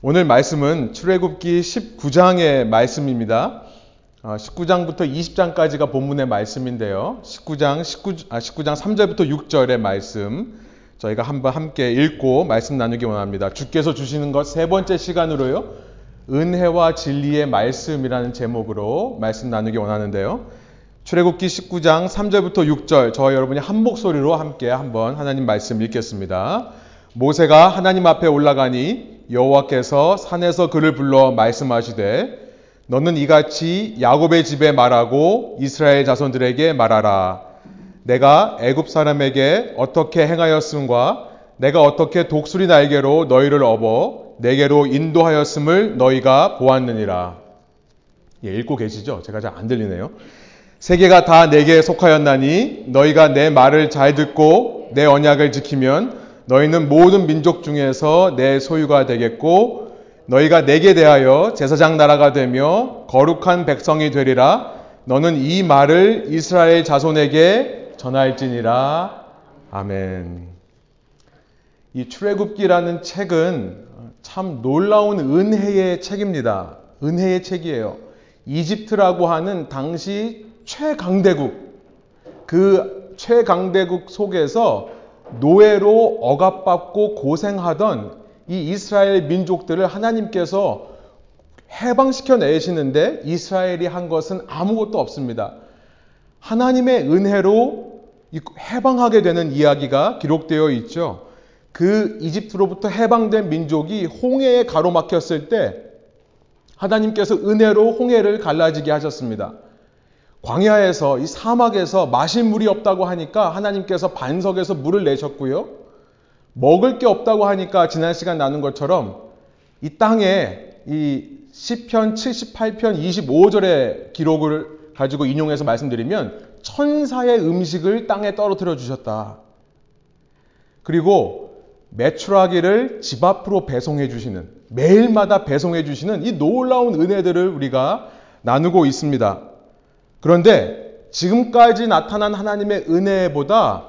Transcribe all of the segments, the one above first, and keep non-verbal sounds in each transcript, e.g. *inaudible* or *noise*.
오늘 말씀은 출애굽기 19장의 말씀입니다. 19장부터 어, 20장까지가 본문의 말씀인데요. 19장 19, 아, 19장 3절부터 6절의 말씀 저희가 한번 함께 읽고 말씀 나누기 원합니다. 주께서 주시는 것 세 번째 시간으로요. 은혜와 진리의 말씀이라는 제목으로 말씀 나누기 원하는데요. 출애굽기 19장 3절부터 6절 저와 여러분이 한 목소리로 함께 한번 하나님 말씀 읽겠습니다. 모세가 하나님 앞에 올라가니 여호와께서 산에서 그를 불러 말씀하시되 너는 이같이 야곱의 집에 말하고 이스라엘 자손들에게 말하라. 내가 애굽 사람에게 어떻게 행하였음과 내가 어떻게 독수리 날개로 너희를 업어 내게로 인도하였음을 너희가 보았느니라. 예, 읽고 계시죠? 제가 잘 안 들리네요. 세계가 다 내게 속하였나니 너희가 내 말을 잘 듣고 내 언약을 지키면 너희는 모든 민족 중에서 내 소유가 되겠고 너희가 내게 대하여 제사장 나라가 되며 거룩한 백성이 되리라. 너는 이 말을 이스라엘 자손에게 전할지니라. 아멘. 이 출애굽기라는 책은 참 놀라운 은혜의 책입니다. 은혜의 책이에요. 이집트라고 하는 당시 최강대국, 그 최강대국 속에서 노예로 억압받고 고생하던 이 이스라엘 민족들을 하나님께서 해방시켜 내시는데 이스라엘이 한 것은 아무것도 없습니다. 하나님의 은혜로 해방하게 되는 이야기가 기록되어 있죠. 그 이집트로부터 해방된 민족이 홍해에 가로막혔을 때 하나님께서 은혜로 홍해를 갈라지게 하셨습니다. 광야에서 이 사막에서 마실 물이 없다고 하니까 하나님께서 반석에서 물을 내셨고요. 먹을 게 없다고 하니까 지난 시간 나눈 것처럼 이 땅에 이 시편 78편 25절의 기록을 가지고 인용해서 말씀드리면 천사의 음식을 땅에 떨어뜨려 주셨다. 그리고 매출하기를 집 앞으로 배송해 주시는 매일마다 배송해 주시는 이 놀라운 은혜들을 우리가 나누고 있습니다. 그런데 지금까지 나타난 하나님의 은혜보다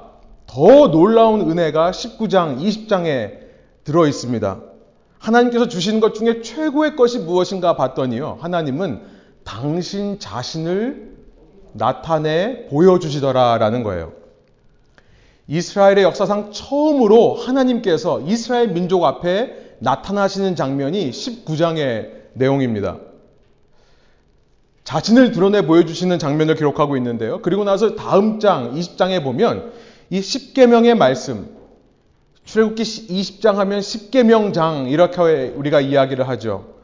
더 놀라운 은혜가 19장, 20장에 들어 있습니다. 하나님께서 주신 것 중에 최고의 것이 무엇인가 봤더니요. 하나님은 당신 자신을 나타내 보여주시더라라는 거예요. 이스라엘의 역사상 처음으로 하나님께서 이스라엘 민족 앞에 나타나시는 장면이 19장의 내용입니다. 자신을 드러내 보여주시는 장면을 기록하고 있는데요. 그리고 나서 다음 장, 20장에 보면 이 10계명의 말씀 출애굽기 20장 하면 10계명장 이렇게 우리가 이야기를 하죠.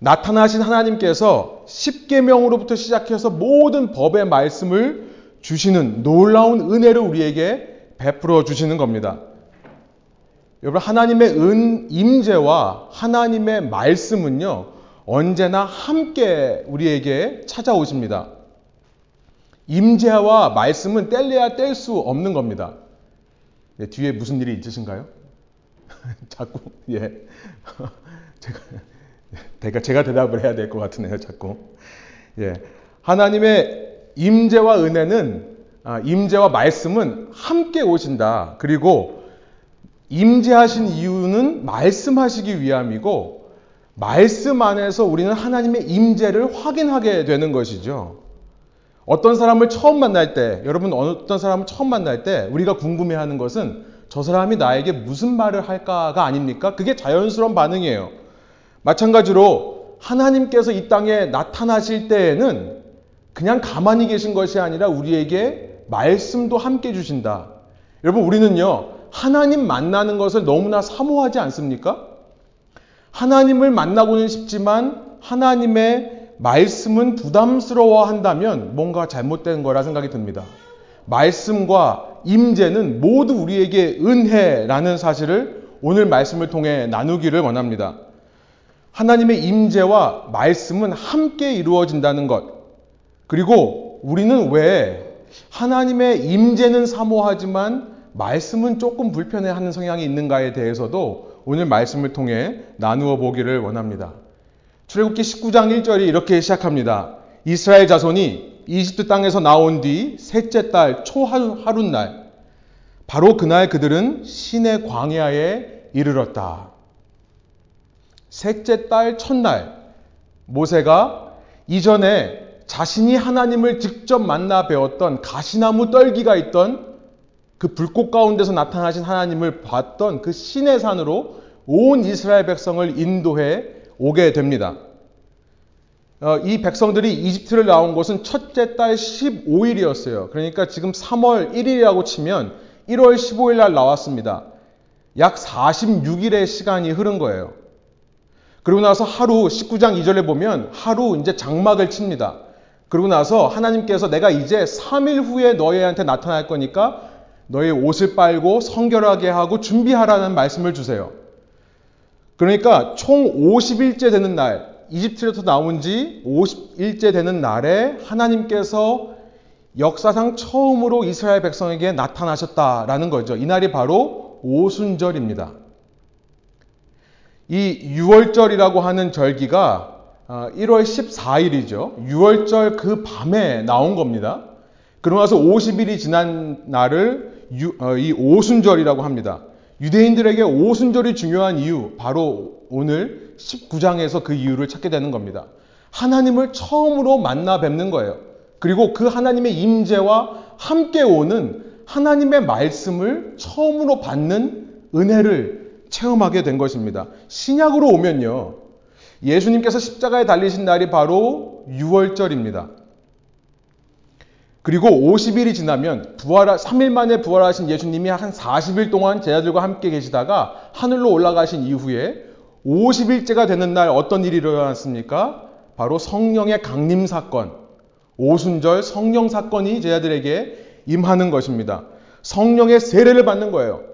나타나신 하나님께서 10계명으로부터 시작해서 모든 법의 말씀을 주시는 놀라운 은혜를 우리에게 베풀어 주시는 겁니다. 여러분 하나님의 은 임재와 하나님의 말씀은요 언제나 함께 우리에게 찾아오십니다. 임재와 말씀은 뗄래야 뗄 수 없는 겁니다. 네, 뒤에 무슨 일이 있으신가요? *laughs* 자꾸 예 *laughs* 제가 제가 제가 대답을 해야 될 것 같으네요. 자꾸 예 하나님의 임재와 은혜는 아, 임재와 말씀은 함께 오신다. 그리고 임재하신 이유는 말씀하시기 위함이고 말씀 안에서 우리는 하나님의 임재를 확인하게 되는 것이죠. 어떤 사람을 처음 만날 때, 여러분 어떤 사람을 처음 만날 때 우리가 궁금해하는 것은 저 사람이 나에게 무슨 말을 할까가 아닙니까? 그게 자연스러운 반응이에요. 마찬가지로 하나님께서 이 땅에 나타나실 때에는 그냥 가만히 계신 것이 아니라 우리에게 말씀도 함께 주신다. 여러분 우리는요 하나님 만나는 것을 너무나 사모하지 않습니까? 하나님을 만나고는 싶지만 하나님의 말씀은 부담스러워 한다면 뭔가 잘못된 거라 생각이 듭니다. 말씀과 임재는 모두 우리에게 은혜라는 사실을 오늘 말씀을 통해 나누기를 원합니다. 하나님의 임재와 말씀은 함께 이루어진다는 것. 그리고 우리는 왜 하나님의 임재는 사모하지만 말씀은 조금 불편해하는 성향이 있는가에 대해서도 오늘 말씀을 통해 나누어 보기를 원합니다. 출애굽기 19장 1절이 이렇게 시작합니다. 이스라엘 자손이 이집트 땅에서 나온 뒤 셋째 달 초하룻날 바로 그날 그들은 신의 광야에 이르렀다. 셋째 달 첫날 모세가 이전에 자신이 하나님을 직접 만나 배웠던 가시나무 떨기가 있던 그 불꽃 가운데서 나타나신 하나님을 봤던 그 신의 산으로 온 이스라엘 백성을 인도해 오게 됩니다. 어, 이 백성들이 이집트를 나온 것은 첫째 달 15일이었어요. 그러니까 지금 3월 1일이라고 치면 1월 15일 날 나왔습니다. 약 46일의 시간이 흐른 거예요. 그리고 나서 하루 19장 2절에 보면 하루 이제 장막을 칩니다. 그러고 나서 하나님께서 내가 이제 3일 후에 너희한테 나타날 거니까 너희 옷을 빨고 성결하게 하고 준비하라는 말씀을 주세요. 그러니까 총 50일째 되는 날, 이집트에서 나온 지 50일째 되는 날에 하나님께서 역사상 처음으로 이스라엘 백성에게 나타나셨다라는 거죠. 이 날이 바로 오순절입니다. 이 6월절이라고 하는 절기가 1월 어, 14일이죠. 6월절 그 밤에 나온 겁니다. 그러고 나서 50일이 지난 날을 어, 이 오순절이라고 합니다. 유대인들에게 오순절이 중요한 이유, 바로 오늘 19장에서 그 이유를 찾게 되는 겁니다. 하나님을 처음으로 만나 뵙는 거예요. 그리고 그 하나님의 임재와 함께 오는 하나님의 말씀을 처음으로 받는 은혜를 체험하게 된 것입니다. 신약으로 오면요. 예수님께서 십자가에 달리신 날이 바로 6월절입니다. 그리고 50일이 지나면 부활 3일 만에 부활하신 예수님이 한 40일 동안 제자들과 함께 계시다가 하늘로 올라가신 이후에 50일째가 되는 날 어떤 일이 일어났습니까? 바로 성령의 강림 사건, 오순절 성령 사건이 제자들에게 임하는 것입니다. 성령의 세례를 받는 거예요.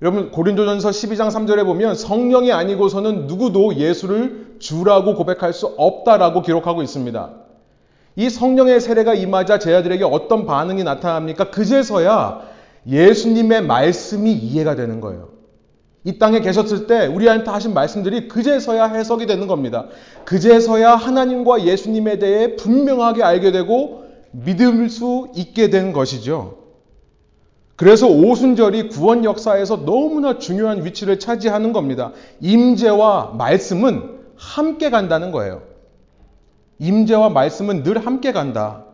여러분 고린도전서 12장 3절에 보면 성령이 아니고서는 누구도 예수를 주라고 고백할 수 없다라고 기록하고 있습니다. 이 성령의 세례가 임하자 제자들에게 어떤 반응이 나타납니까? 그제서야 예수님의 말씀이 이해가 되는 거예요. 이 땅에 계셨을 때 우리한테 하신 말씀들이 그제서야 해석이 되는 겁니다. 그제서야 하나님과 예수님에 대해 분명하게 알게 되고 믿을 수 있게 된 것이죠. 그래서 오순절이 구원 역사에서 너무나 중요한 위치를 차지하는 겁니다. 임재와 말씀은 함께 간다는 거예요. 임재와 말씀은 늘 함께 간다.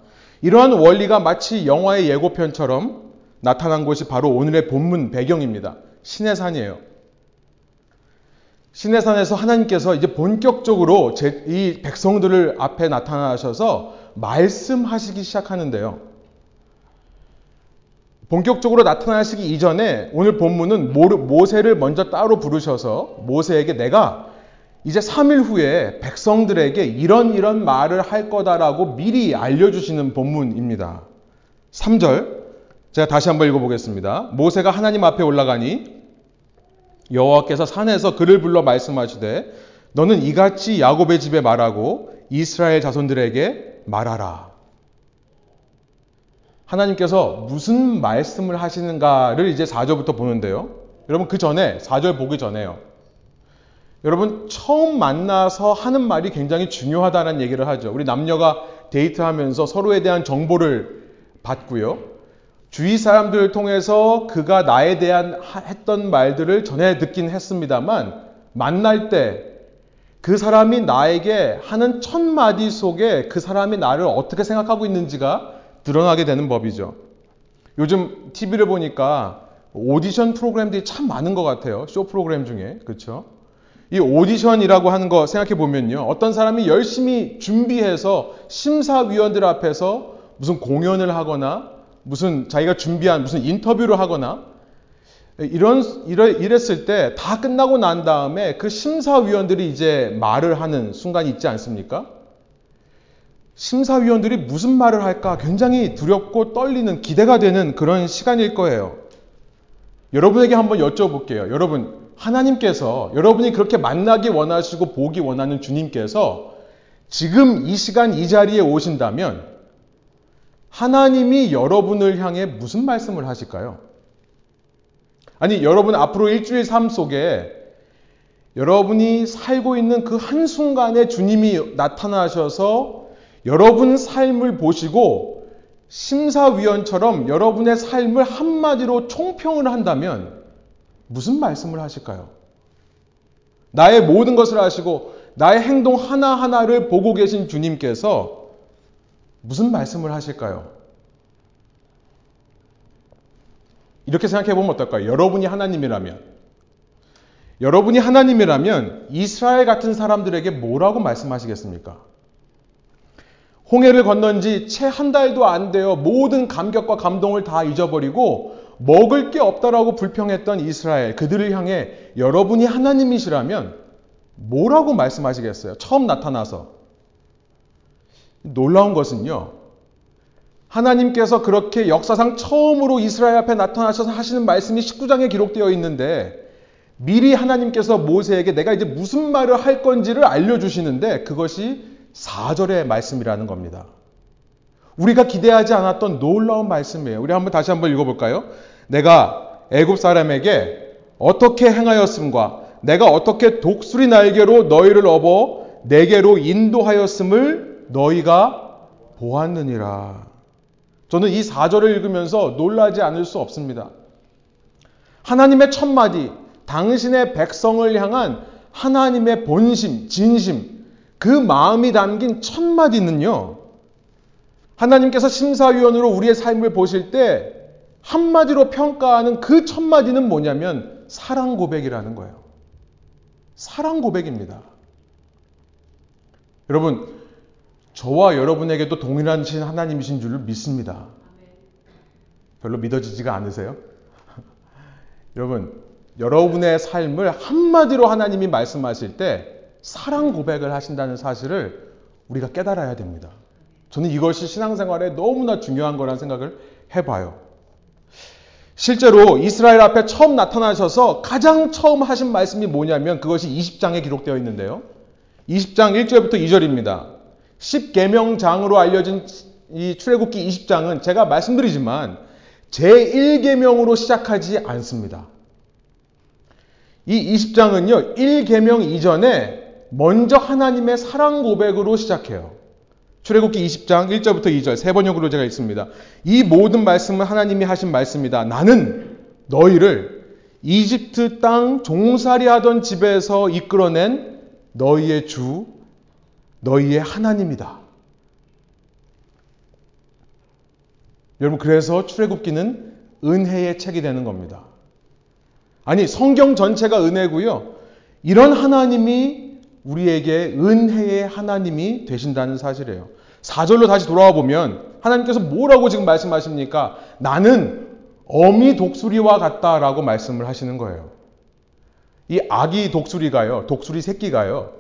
이러한 원리가 마치 영화의 예고편처럼 나타난 곳이 바로 오늘의 본문 배경입니다. 신의 산이에요. 신의 산에서 하나님께서 이제 본격적으로 이 백성들을 앞에 나타나셔서 말씀하시기 시작하는데요. 본격적으로 나타나시기 이전에 오늘 본문은 모세를 먼저 따로 부르셔서 모세에게 내가 이제 3일 후에 백성들에게 이런 이런 말을 할 거다라고 미리 알려주시는 본문입니다. 3절 제가 다시 한번 읽어보겠습니다. 모세가 하나님 앞에 올라가니 여호와께서 산에서 그를 불러 말씀하시되 너는 이같이 야곱의 집에 말하고 이스라엘 자손들에게 말하라. 하나님께서 무슨 말씀을 하시는가를 이제 4절부터 보는데요. 여러분 그 전에 4절 보기 전에요. 여러분 처음 만나서 하는 말이 굉장히 중요하다는 얘기를 하죠. 우리 남녀가 데이트하면서 서로에 대한 정보를 받고요. 주위 사람들을 통해서 그가 나에 대한 했던 말들을 전해 듣긴 했습니다만 만날 때 그 사람이 나에게 하는 첫 마디 속에 그 사람이 나를 어떻게 생각하고 있는지가 드러나게 되는 법이죠. 요즘 TV를 보니까 오디션 프로그램들이 참 많은 것 같아요. 쇼 프로그램 중에. 그렇죠? 이 오디션이라고 하는 거 생각해 보면요. 어떤 사람이 열심히 준비해서 심사위원들 앞에서 무슨 공연을 하거나 무슨 자기가 준비한 무슨 인터뷰를 하거나 이런 이랬을 때 다 끝나고 난 다음에 그 심사위원들이 이제 말을 하는 순간이 있지 않습니까? 심사위원들이 무슨 말을 할까 굉장히 두렵고 떨리는 기대가 되는 그런 시간일 거예요. 여러분에게 한번 여쭤볼게요. 여러분, 하나님께서 여러분이 그렇게 만나기 원하시고 보기 원하는 주님께서 지금 이 시간 이 자리에 오신다면 하나님이 여러분을 향해 무슨 말씀을 하실까요? 아니, 여러분 앞으로 일주일 삶 속에 여러분이 살고 있는 그 한순간에 주님이 나타나셔서 여러분 삶을 보시고 심사위원처럼 여러분의 삶을 한마디로 총평을 한다면 무슨 말씀을 하실까요? 나의 모든 것을 아시고 나의 행동 하나하나를 보고 계신 주님께서 무슨 말씀을 하실까요? 이렇게 생각해 보면 어떨까요? 여러분이 하나님이라면 여러분이 하나님이라면 이스라엘 같은 사람들에게 뭐라고 말씀하시겠습니까? 홍해를 건넌 지 채 한 달도 안 되어 모든 감격과 감동을 다 잊어버리고 먹을 게 없다라고 불평했던 이스라엘 그들을 향해 여러분이 하나님이시라면 뭐라고 말씀하시겠어요? 처음 나타나서 놀라운 것은요. 하나님께서 그렇게 역사상 처음으로 이스라엘 앞에 나타나셔서 하시는 말씀이 19장에 기록되어 있는데 미리 하나님께서 모세에게 내가 이제 무슨 말을 할 건지를 알려주시는데 그것이 4절의 말씀이라는 겁니다. 우리가 기대하지 않았던 놀라운 말씀이에요. 우리 한번 다시 한번 읽어볼까요? 내가 애굽 사람에게 어떻게 행하였음과 내가 어떻게 독수리 날개로 너희를 업어 내게로 인도하였음을 너희가 보았느니라. 저는 이 4절을 읽으면서 놀라지 않을 수 없습니다. 하나님의 첫 마디, 당신의 백성을 향한 하나님의 본심, 진심, 그 마음이 담긴 첫 마디는요. 하나님께서 심사위원으로 우리의 삶을 보실 때 한마디로 평가하는 그 첫 마디는 뭐냐면 사랑 고백이라는 거예요. 사랑 고백입니다. 여러분, 저와 여러분에게도 동일한 신 하나님이신 줄 믿습니다. 별로 믿어지지가 않으세요? *laughs* 여러분, 여러분의 삶을 한마디로 하나님이 말씀하실 때 사랑 고백을 하신다는 사실을 우리가 깨달아야 됩니다. 저는 이것이 신앙생활에 너무나 중요한 거라는 생각을 해봐요. 실제로 이스라엘 앞에 처음 나타나셔서 가장 처음 하신 말씀이 뭐냐면 그것이 20장에 기록되어 있는데요. 20장 1절부터 2절입니다. 10계명장으로 알려진 이 출애굽기 20장은 제가 말씀드리지만 제1계명으로 시작하지 않습니다. 이 20장은요, 1계명 이전에 먼저 하나님의 사랑 고백으로 시작해요. 출애굽기 20장 1절부터 2절 세 번역으로 제가 있습니다. 이 모든 말씀은 하나님이 하신 말씀이다. 나는 너희를 이집트 땅 종살이 하던 집에서 이끌어낸 너희의 주, 너희의 하나님이다. 여러분 그래서 출애굽기는 은혜의 책이 되는 겁니다. 아니, 성경 전체가 은혜고요. 이런 하나님이 우리에게 은혜의 하나님이 되신다는 사실이에요. 4절로 다시 돌아와 보면 하나님께서 뭐라고 지금 말씀하십니까? 나는 어미 독수리와 같다라고 말씀을 하시는 거예요. 이 아기 독수리가요, 독수리 새끼가요,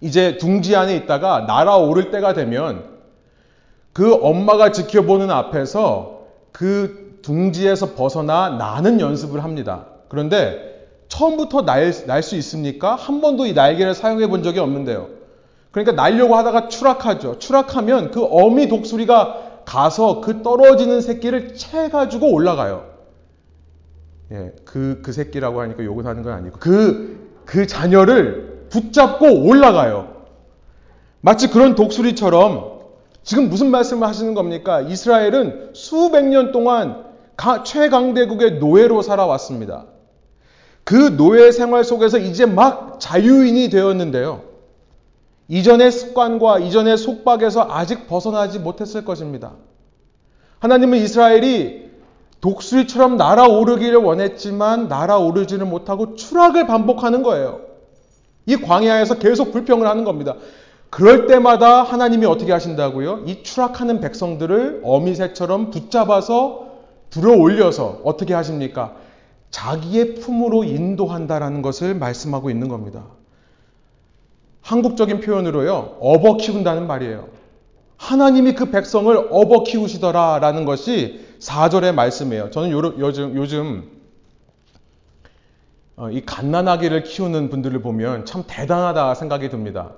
이제 둥지 안에 있다가 날아오를 때가 되면 그 엄마가 지켜보는 앞에서 그 둥지에서 벗어나 나는 연습을 합니다. 그런데 처음부터 날 수 있습니까? 한 번도 이 날개를 사용해 본 적이 없는데요. 그러니까 날려고 하다가 추락하죠. 추락하면 그 어미 독수리가 가서 그 떨어지는 새끼를 채 가지고 올라가요. 예, 그, 그 새끼라고 하니까 욕을 하는 건 아니고, 그, 그 자녀를 붙잡고 올라가요. 마치 그런 독수리처럼 지금 무슨 말씀을 하시는 겁니까? 이스라엘은 수백 년 동안 최강대국의 노예로 살아왔습니다. 그 노예 생활 속에서 이제 막 자유인이 되었는데요. 이전의 습관과 이전의 속박에서 아직 벗어나지 못했을 것입니다. 하나님은 이스라엘이 독수리처럼 날아오르기를 원했지만 날아오르지를 못하고 추락을 반복하는 거예요. 이 광야에서 계속 불평을 하는 겁니다. 그럴 때마다 하나님이 어떻게 하신다고요? 이 추락하는 백성들을 어미새처럼 붙잡아서 들어 올려서 어떻게 하십니까? 자기의 품으로 인도한다라는 것을 말씀하고 있는 겁니다. 한국적인 표현으로요, 업어 키운다는 말이에요. 하나님이 그 백성을 업어 키우시더라라는 것이 4절의 말씀이에요. 저는 요즘, 요즘 어, 이 갓난아기를 키우는 분들을 보면 참 대단하다 생각이 듭니다.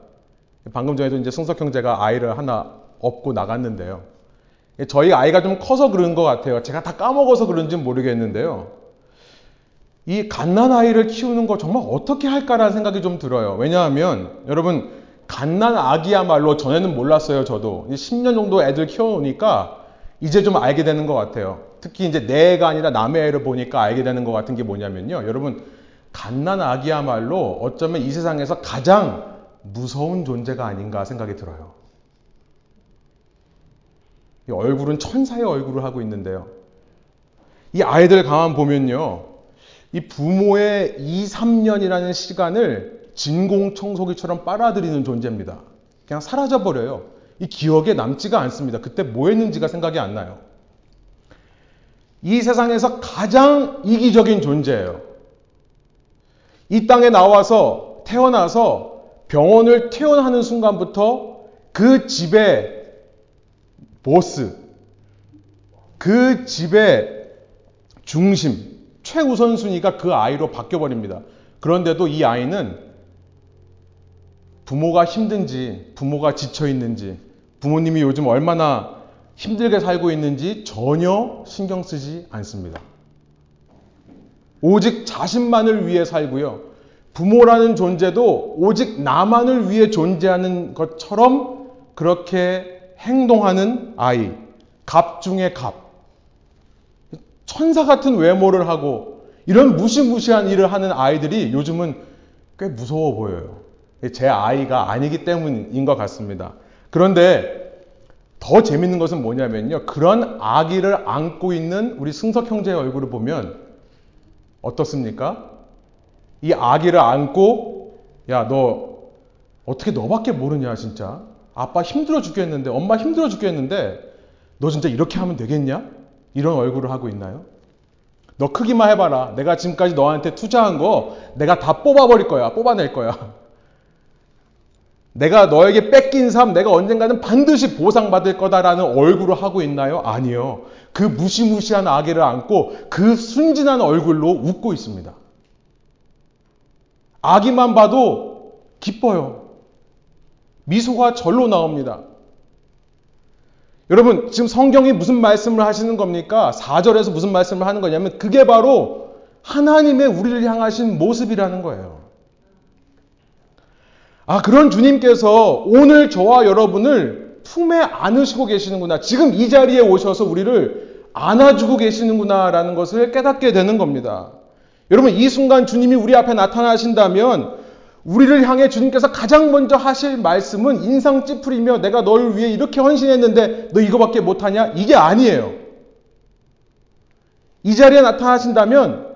방금 전에도 이제 승석 형제가 아이를 하나 업고 나갔는데요. 저희 아이가 좀 커서 그런 것 같아요. 제가 다 까먹어서 그런지 모르겠는데요. 이 갓난 아이를 키우는 거 정말 어떻게 할까라는 생각이 좀 들어요. 왜냐하면 여러분 갓난 아기야말로 전에는 몰랐어요. 저도 10년 정도 애들 키워놓으니까 이제 좀 알게 되는 것 같아요. 특히 이제 내 애가 아니라 남의 애를 보니까 알게 되는 것 같은 게 뭐냐면요. 여러분 갓난 아기야말로 어쩌면 이 세상에서 가장 무서운 존재가 아닌가 생각이 들어요. 이 얼굴은 천사의 얼굴을 하고 있는데요. 이 아이들 가만 보면요. 이 부모의 2, 3년이라는 시간을 진공청소기처럼 빨아들이는 존재입니다. 그냥 사라져버려요. 이 기억에 남지가 않습니다. 그때 뭐 했는지가 생각이 안 나요. 이 세상에서 가장 이기적인 존재예요. 이 땅에 나와서 태어나서 병원을 퇴원하는 순간부터 그 집의 보스, 그 집의 중심, 최우선순위가 그 아이로 바뀌어버립니다. 그런데도 이 아이는 부모가 힘든지, 부모가 지쳐있는지, 부모님이 요즘 얼마나 힘들게 살고 있는지 전혀 신경 쓰지 않습니다. 오직 자신만을 위해 살고요. 부모라는 존재도 오직 나만을 위해 존재하는 것처럼 그렇게 행동하는 아이. 갑 중의 갑. 천사 같은 외모를 하고 이런 무시무시한 일을 하는 아이들이 요즘은 꽤 무서워 보여요. 제 아이가 아니기 때문인 것 같습니다. 그런데 더 재밌는 것은 뭐냐면요. 그런 아기를 안고 있는 우리 승석 형제의 얼굴을 보면 어떻습니까? 이 아기를 안고 야 너 어떻게 너밖에 모르냐 진짜 아빠 힘들어 죽겠는데 엄마 힘들어 죽겠는데 너 진짜 이렇게 하면 되겠냐? 이런 얼굴을 하고 있나요? 너 크기만 해봐라. 내가 지금까지 너한테 투자한 거 내가 다 뽑아버릴 거야. 뽑아낼 거야. *laughs* 내가 너에게 뺏긴 삶, 내가 언젠가는 반드시 보상받을 거다라는 얼굴을 하고 있나요? 아니요. 그 무시무시한 아기를 안고 그 순진한 얼굴로 웃고 있습니다. 아기만 봐도 기뻐요. 미소가 절로 나옵니다. 여러분, 지금 성경이 무슨 말씀을 하시는 겁니까? 4절에서 무슨 말씀을 하는 거냐면 그게 바로 하나님의 우리를 향하신 모습이라는 거예요. 아, 그런 주님께서 오늘 저와 여러분을 품에 안으시고 계시는구나. 지금 이 자리에 오셔서 우리를 안아주고 계시는구나라는 것을 깨닫게 되는 겁니다. 여러분, 이 순간 주님이 우리 앞에 나타나신다면 우리를 향해 주님께서 가장 먼저 하실 말씀은 인상 찌푸리며 내가 너를 위해 이렇게 헌신했는데 너 이거밖에 못하냐? 이게 아니에요. 이 자리에 나타나신다면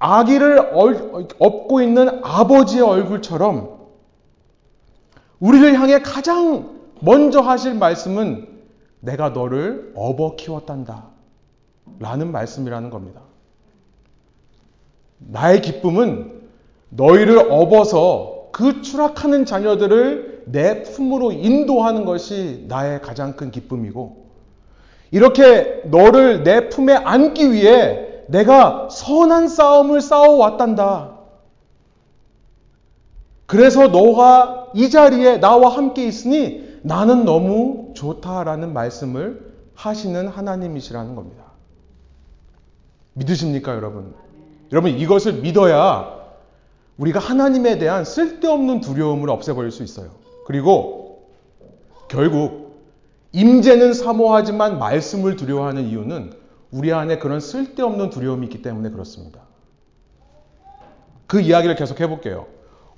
아기를 업고 있는 아버지의 얼굴처럼 우리를 향해 가장 먼저 하실 말씀은 내가 너를 업어 키웠단다. 라는 말씀이라는 겁니다. 나의 기쁨은 너희를 업어서 그 추락하는 자녀들을 내 품으로 인도하는 것이 나의 가장 큰 기쁨이고, 이렇게 너를 내 품에 안기 위해 내가 선한 싸움을 싸워왔단다. 그래서 너가 이 자리에 나와 함께 있으니 나는 너무 좋다라는 말씀을 하시는 하나님이시라는 겁니다. 믿으십니까, 여러분? 여러분, 이것을 믿어야 우리가 하나님에 대한 쓸데없는 두려움을 없애버릴 수 있어요. 그리고 결국 임재는 사모하지만 말씀을 두려워하는 이유는 우리 안에 그런 쓸데없는 두려움이 있기 때문에 그렇습니다. 그 이야기를 계속 해볼게요.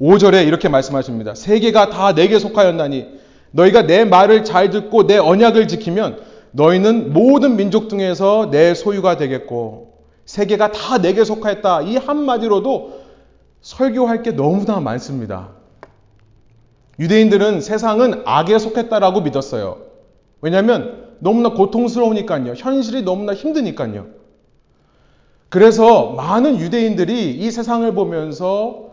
5절에 이렇게 말씀하십니다. 세계가 다 내게 속하였나니 너희가 내 말을 잘 듣고 내 언약을 지키면 너희는 모든 민족 중에서 내 소유가 되겠고 세계가 다 내게 속하였다. 이 한마디로도 설교할 게 너무나 많습니다. 유대인들은 세상은 악에 속했다라고 믿었어요. 왜냐하면 너무나 고통스러우니까요. 현실이 너무나 힘드니까요. 그래서 많은 유대인들이 이 세상을 보면서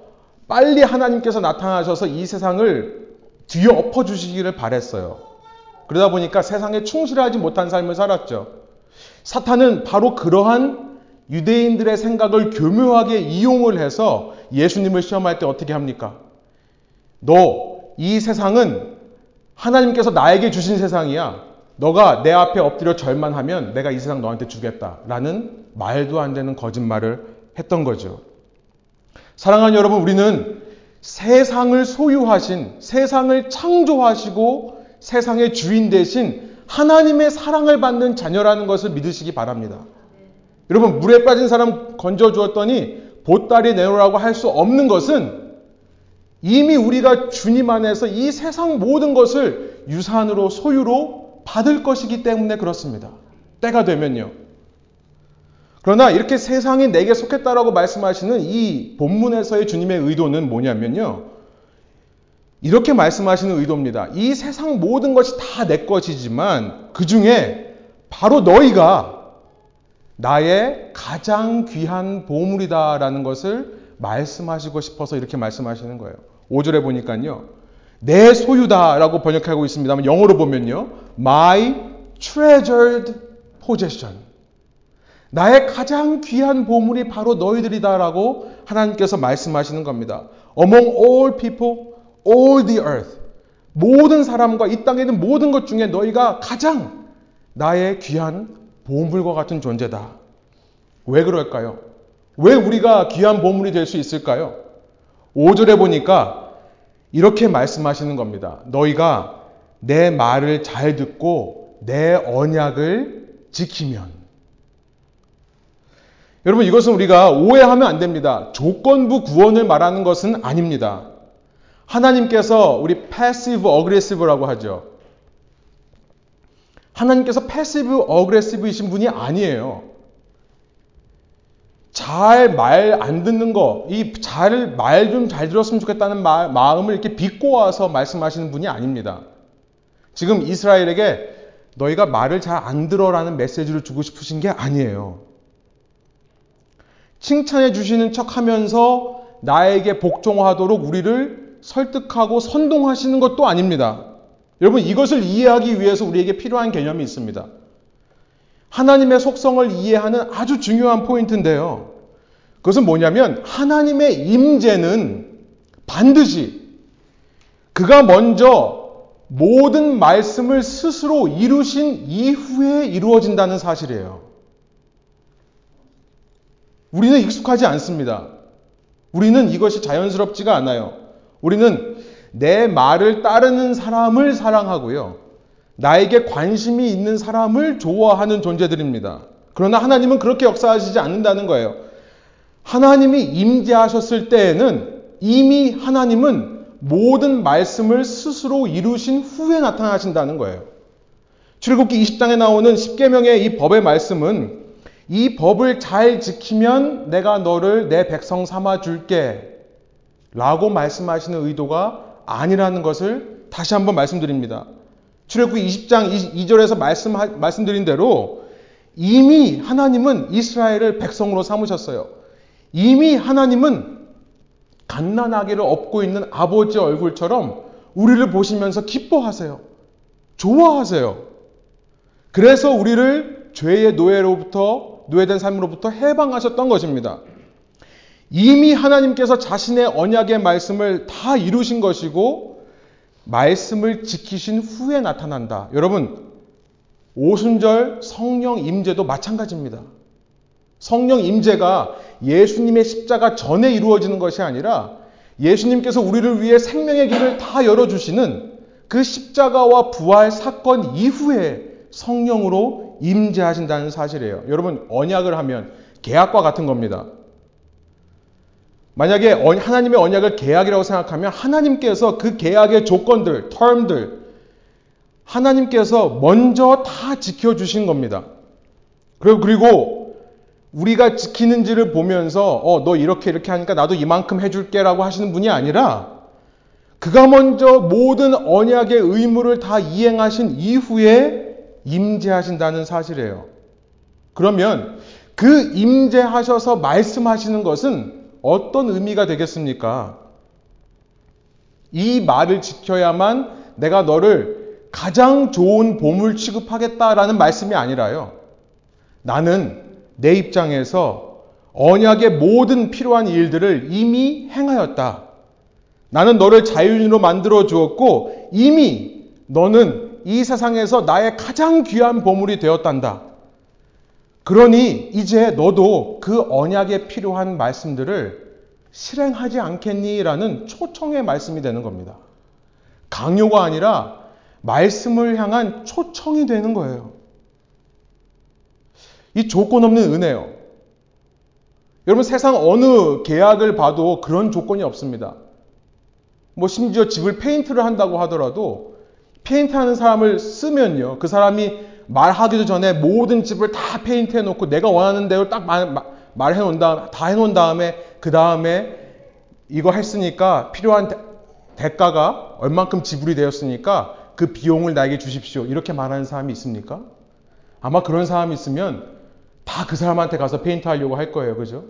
빨리 하나님께서 나타나셔서 이 세상을 뒤에 엎어주시기를 바랬어요. 그러다 보니까 세상에 충실하지 못한 삶을 살았죠. 사탄은 바로 그러한 유대인들의 생각을 교묘하게 이용을 해서 예수님을 시험할 때 어떻게 합니까? 너 이 세상은 하나님께서 나에게 주신 세상이야. 너가 내 앞에 엎드려 절만 하면 내가 이 세상 너한테 주겠다. 라는 말도 안 되는 거짓말을 했던 거죠. 사랑하는 여러분, 우리는 세상을 소유하신, 세상을 창조하시고 세상의 주인 대신 하나님의 사랑을 받는 자녀라는 것을 믿으시기 바랍니다. 여러분, 물에 빠진 사람 건져 주었더니 보따리 내놓으라고 할 수 없는 것은 이미 우리가 주님 안에서 이 세상 모든 것을 유산으로 소유로 받을 것이기 때문에 그렇습니다. 때가 되면요. 그러나 이렇게 세상이 내게 속했다라고 말씀하시는 이 본문에서의 주님의 의도는 뭐냐면요. 이렇게 말씀하시는 의도입니다. 이 세상 모든 것이 다 내 것이지만 그 중에 바로 너희가 나의 가장 귀한 보물이다라는 것을 말씀하시고 싶어서 이렇게 말씀하시는 거예요. 5절에 보니까요. 내 소유다라고 번역하고 있습니다만 영어로 보면요. My treasured possession. 나의 가장 귀한 보물이 바로 너희들이다라고 하나님께서 말씀하시는 겁니다. Among all people, all the earth. 모든 사람과 이 땅에 있는 모든 것 중에 너희가 가장 나의 귀한 보물과 같은 존재다. 왜 그럴까요? 왜 우리가 귀한 보물이 될 수 있을까요? 5절에 보니까 이렇게 말씀하시는 겁니다. 너희가 내 말을 잘 듣고 내 언약을 지키면 여러분 이것은 우리가 오해하면 안 됩니다. 조건부 구원을 말하는 것은 아닙니다. 하나님께서 우리 passive aggressive라고 하죠. 하나님께서 passive aggressive이신 분이 아니에요. 잘 말 안 듣는 거, 이 잘 말 좀 잘 들었으면 좋겠다는 마, 마음을 이렇게 와서 말씀하시는 분이 아닙니다. 지금 이스라엘에게 너희가 말을 잘 안 들어라는 메시지를 주고 싶으신 게 아니에요. 칭찬해 주시는 척 하면서 나에게 복종하도록 우리를 설득하고 선동하시는 것도 아닙니다. 여러분, 이것을 이해하기 위해서 우리에게 필요한 개념이 있습니다. 하나님의 속성을 이해하는 아주 중요한 포인트인데요. 그것은 뭐냐면, 하나님의 임재는 반드시 그가 먼저 모든 말씀을 스스로 이루신 이후에 이루어진다는 사실이에요. 우리는 익숙하지 않습니다. 우리는 이것이 자연스럽지가 않아요. 우리는 내 말을 따르는 사람을 사랑하고요. 나에게 관심이 있는 사람을 좋아하는 존재들입니다. 그러나 하나님은 그렇게 역사하시지 않는다는 거예요. 하나님이 임재하셨을 때에는 이미 하나님은 모든 말씀을 스스로 이루신 후에 나타나신다는 거예요. 출애굽기 20장에 나오는 10계명의 이 법의 말씀은 이 법을 잘 지키면 내가 너를 내 백성 삼아 줄게. 라고 말씀하시는 의도가 아니라는 것을 다시 한번 말씀드립니다. 출애굽기 20장 2절에서 말씀 말씀드린 대로 이미 하나님은 이스라엘을 백성으로 삼으셨어요. 이미 하나님은 갓난아기를 업고 있는 아버지 얼굴처럼 우리를 보시면서 기뻐하세요. 좋아하세요. 그래서 우리를 죄의 노예로부터 노예된 삶으로부터 해방하셨던 것입니다. 이미 하나님께서 자신의 언약의 말씀을 다 이루신 것이고 말씀을 지키신 후에 나타난다. 여러분 오순절 성령 임재도 마찬가지입니다. 성령 임재가 예수님의 십자가 전에 이루어지는 것이 아니라 예수님께서 우리를 위해 생명의 길을 다 열어주시는 그 십자가와 부활 사건 이후에 성령으로 임재하신다는 사실이에요. 여러분 언약을 하면 계약과 같은 겁니다. 만약에 하나님의 언약을 계약이라고 생각하면 하나님께서 그 계약의 조건들, term들 하나님께서 먼저 다 지켜주신 겁니다. 그리고, 그리고 우리가 지키는지를 보면서 어, 너 이렇게 이렇게 하니까 나도 이만큼 해줄게 라고 하시는 분이 아니라 그가 먼저 모든 언약의 의무를 다 이행하신 이후에 임재하신다는 사실이에요. 그러면 그 임재하셔서 말씀하시는 것은 어떤 의미가 되겠습니까? 이 말을 지켜야만 내가 너를 가장 좋은 보물 취급하겠다라는 말씀이 아니라요. 나는 내 입장에서 언약의 모든 필요한 일들을 이미 행하였다. 나는 너를 자유인으로 만들어 주었고 이미 너는 이 세상에서 나의 가장 귀한 보물이 되었단다. 그러니 이제 너도 그 언약에 필요한 말씀들을 실행하지 않겠니? 라는 초청의 말씀이 되는 겁니다. 강요가 아니라 말씀을 향한 초청이 되는 거예요. 이 조건 없는 은혜요. 여러분 세상 어느 계약을 봐도 그런 조건이 없습니다. 뭐 심지어 집을 페인트를 한다고 하더라도 페인트 하는 사람을 쓰면요. 그 사람이 말하기도 전에 모든 집을 다 페인트 해놓고 내가 원하는 대로 딱 말, 말 해 놓은 다음, 다 해놓은 다음에 그 다음에 이거 했으니까 필요한 대, 가가 얼만큼 지불이 되었으니까 그 비용을 나에게 주십시오. 이렇게 말하는 사람이 있습니까? 아마 그런 사람이 있으면 다 그 사람한테 가서 페인트 하려고 할 거예요. 그죠?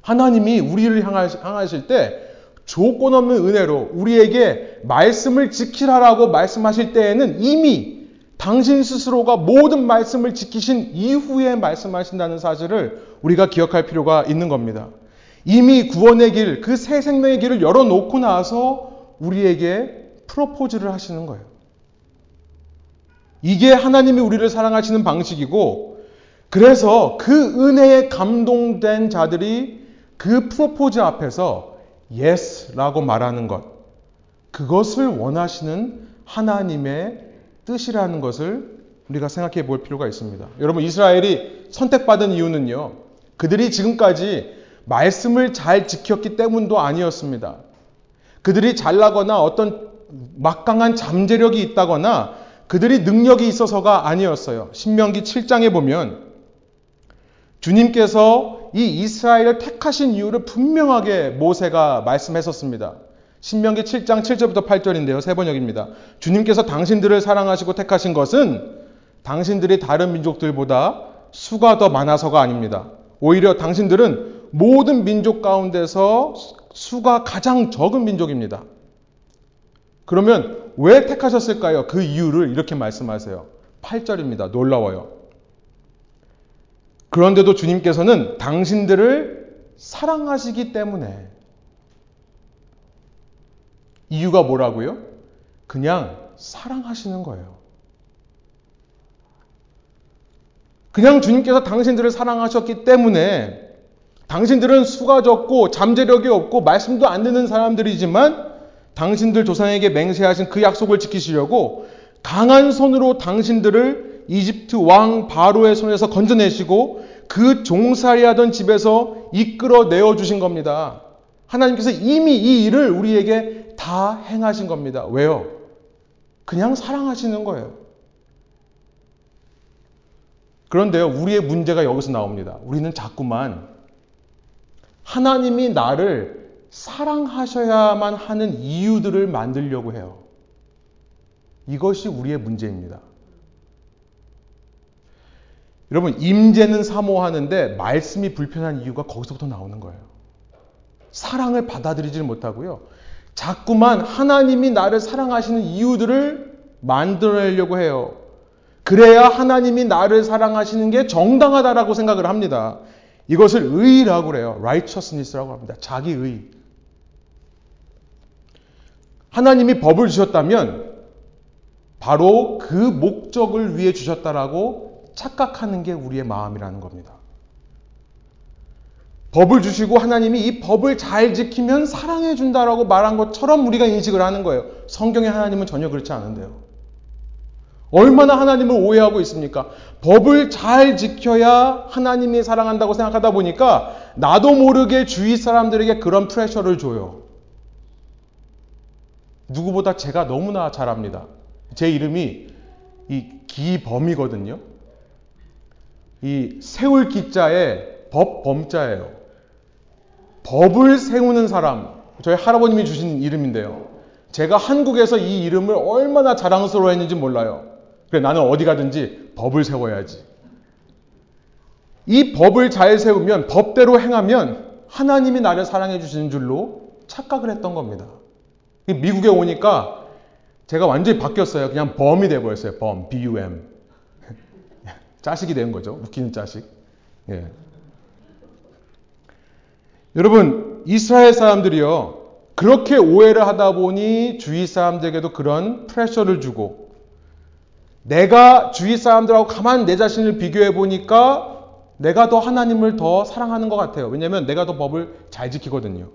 하나님이 우리를 향하실 때 조건 없는 은혜로 우리에게 말씀을 지키라라고 말씀하실 때에는 이미 당신 스스로가 모든 말씀을 지키신 이후에 말씀하신다는 사실을 우리가 기억할 필요가 있는 겁니다. 이미 구원의 길, 그 새 생명의 길을 열어놓고 나서 우리에게 프로포즈를 하시는 거예요. 이게 하나님이 우리를 사랑하시는 방식이고, 그래서 그 은혜에 감동된 자들이 그 프로포즈 앞에서 yes라고 말하는 것, 그것을 원하시는 하나님의 뜻이라는 것을 우리가 생각해 볼 필요가 있습니다. 여러분, 이스라엘이 선택받은 이유는요, 그들이 지금까지 말씀을 잘 지켰기 때문도 아니었습니다. 그들이 잘나거나 어떤 막강한 잠재력이 있다거나 그들이 능력이 있어서가 아니었어요. 신명기 7장에 보면 주님께서 이 이스라엘을 택하신 이유를 분명하게 모세가 말씀했었습니다. 신명기 7장 7절부터 8절인데요. 세 번역입니다. 주님께서 당신들을 사랑하시고 택하신 것은 당신들이 다른 민족들보다 수가 더 많아서가 아닙니다. 오히려 당신들은 모든 민족 가운데서 수가 가장 적은 민족입니다. 그러면 왜 택하셨을까요? 그 이유를 이렇게 말씀하세요. 8절입니다. 놀라워요. 그런데도 주님께서는 당신들을 사랑하시기 때문에 이유가 뭐라고요? 그냥 사랑하시는 거예요. 그냥 주님께서 당신들을 사랑하셨기 때문에 당신들은 수가 적고 잠재력이 없고 말씀도 안 듣는 사람들이지만 당신들 조상에게 맹세하신 그 약속을 지키시려고 강한 손으로 당신들을 이집트 왕 바로의 손에서 건져내시고 그 종살이 하던 집에서 이끌어 내어 주신 겁니다. 하나님께서 이미 이 일을 우리에게 다 행하신 겁니다. 왜요? 그냥 사랑하시는 거예요. 그런데요, 우리의 문제가 여기서 나옵니다. 우리는 자꾸만 하나님이 나를 사랑하셔야만 하는 이유들을 만들려고 해요. 이것이 우리의 문제입니다. 여러분, 임재는 사모하는데 말씀이 불편한 이유가 거기서부터 나오는 거예요. 사랑을 받아들이지 못하고요. 자꾸만 하나님이 나를 사랑하시는 이유들을 만들어내려고 해요. 그래야 하나님이 나를 사랑하시는 게 정당하다라고 생각을 합니다. 이것을 의라고 그래요. righteousness라고 합니다. 자기의. 하나님이 법을 주셨다면 바로 그 목적을 위해 주셨다라고 착각하는 게 우리의 마음이라는 겁니다. 법을 주시고 하나님이 이 법을 잘 지키면 사랑해 준다라고 말한 것처럼 우리가 인식을 하는 거예요. 성경의 하나님은 전혀 그렇지 않은데요. 얼마나 하나님을 오해하고 있습니까? 법을 잘 지켜야 하나님이 사랑한다고 생각하다 보니까 나도 모르게 주위 사람들에게 그런 프레셔를 줘요. 누구보다 제가 너무나 잘합니다. 제 이름이 이 기범이거든요. 이 세울 기자에 법 범자예요. 법을 세우는 사람, 저희 할아버님이 주신 이름인데요. 제가 한국에서 이 이름을 얼마나 자랑스러워 했는지 몰라요. 그래, 나는 어디 가든지 법을 세워야지. 이 법을 잘 세우면, 법대로 행하면 하나님이 나를 사랑해 주시는 줄로 착각을 했던 겁니다. 미국에 오니까 제가 완전히 바뀌었어요. 그냥 범이 돼버렸어요. 범, B-U-M. *laughs* 자식이 된 거죠. 웃기는 자식. 예. 여러분, 이스라엘 사람들이요. 그렇게 오해를 하다 보니 주위 사람들에게도 그런 프레셔를 주고 내가 주위 사람들하고 가만 내 자신을 비교해 보니까 내가 더 하나님을 더 사랑하는 것 같아요. 왜냐하면 내가 더 법을 잘 지키거든요.